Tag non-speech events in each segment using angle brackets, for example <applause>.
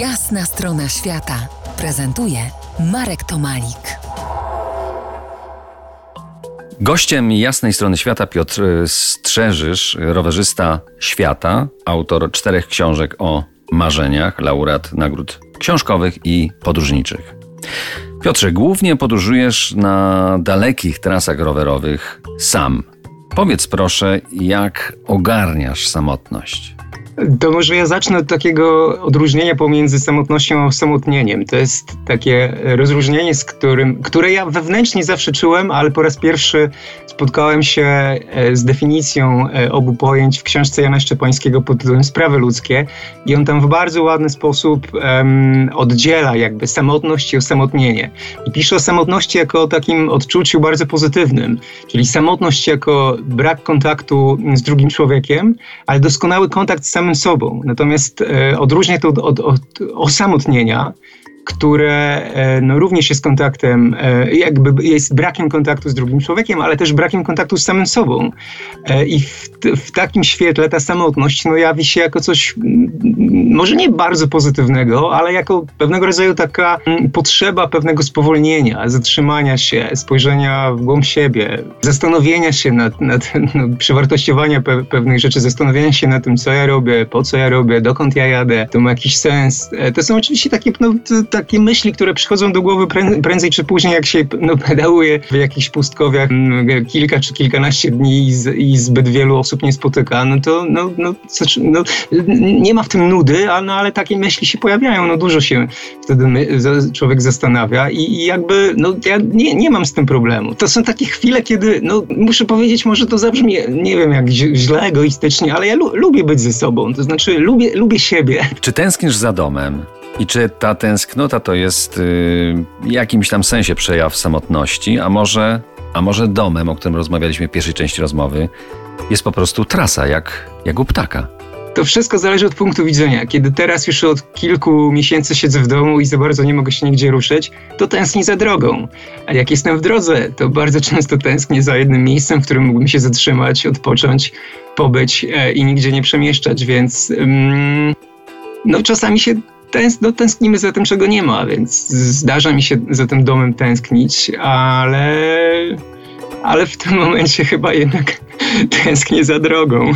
Jasna strona świata prezentuje Marek Tomalik. Gościem jasnej strony świata Piotr Strzeżysz, rowerzysta świata, autor czterech książek o marzeniach, laureat nagród książkowych i podróżniczych. Piotrze, głównie podróżujesz na dalekich trasach rowerowych sam. Powiedz proszę, jak ogarniasz samotność? To może ja zacznę od takiego odróżnienia pomiędzy samotnością a osamotnieniem. To jest takie rozróżnienie, z którym, które ja wewnętrznie zawsze czułem, ale po raz pierwszy spotkałem się e, z definicją e, obu pojęć w książce Jana Szczepańskiego pod tytułem Sprawy ludzkie i on tam w bardzo ładny sposób um, oddziela jakby samotność i osamotnienie. I pisze o samotności jako o takim odczuciu bardzo pozytywnym, czyli samotność jako brak kontaktu z drugim człowiekiem, ale doskonały kontakt z samym sobą. Natomiast e, odróżnia to od, od, od osamotnienia, które e, no, również jest kontaktem, e, jakby jest brakiem kontaktu z drugim człowiekiem, ale też brakiem kontaktu z samym sobą. E, I w, w takim świetle ta samotność no, jawi się jako coś może nie bardzo pozytywnego, ale jako pewnego rodzaju taka potrzeba pewnego spowolnienia, zatrzymania się, spojrzenia w głąb siebie, zastanowienia się nad, nad no, pe pewnych rzeczy, zastanowienia się nad tym, co ja robię, po co ja robię, dokąd ja jadę, to ma jakiś sens. To są oczywiście takie no, takie myśli, które przychodzą do głowy prędzej czy później, jak się no, pedałuje w jakichś pustkowiach mm, kilka czy kilkanaście dni i, z, i zbyt wielu osób nie spotyka, no to no, no, no, nie ma w tym nudy, a, no, ale takie myśli się pojawiają, no dużo się wtedy my, człowiek zastanawia i, i, jakby, no ja nie, nie mam z tym problemu. To są takie chwile, kiedy, no muszę powiedzieć, może to zabrzmi, nie wiem jak źle, egoistycznie, ale ja lu lubię być ze sobą, to znaczy lubię, lubię siebie. Czy tęsknisz za domem? I czy ta tęsknota to jest y, w jakimś tam sensie przejaw samotności, a może, a może domem, o którym rozmawialiśmy w pierwszej części rozmowy, jest po prostu trasa, jak, jak u ptaka? To wszystko zależy od punktu widzenia. Kiedy teraz już od kilku miesięcy siedzę w domu i za bardzo nie mogę się nigdzie ruszyć, to tęsknię za drogą. A jak jestem w drodze, to bardzo często tęsknię za jednym miejscem, w którym mógłbym się zatrzymać, odpocząć, pobyć e, i nigdzie nie przemieszczać, więc mm, no czasami się tęs no, tęsknimy za tym, czego nie ma, więc zdarza mi się za tym domem tęsknić, ale, ale w tym momencie chyba jednak <laughs> tęsknię za drogą.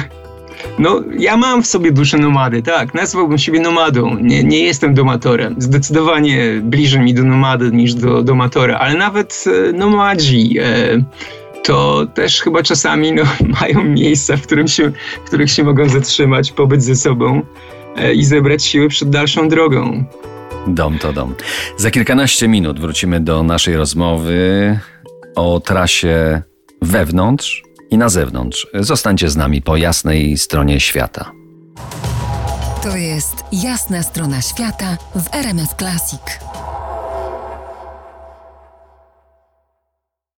No, ja mam w sobie duszę nomady, tak, nazwałbym siebie nomadą. Nie, nie jestem domatorem. Zdecydowanie bliżej mi do nomady niż do domatora, ale nawet e, nomadzi e, to też chyba czasami no, <laughs> mają miejsca, w, którym się, w których się mogą zatrzymać, pobyć ze sobą. E, i zebrać siły przed dalszą drogą. Dom to dom. Za kilkanaście minut wrócimy do naszej rozmowy o trasie wewnątrz i na zewnątrz. Zostańcie z nami po jasnej stronie świata. To jest jasna strona świata w RMS Classic.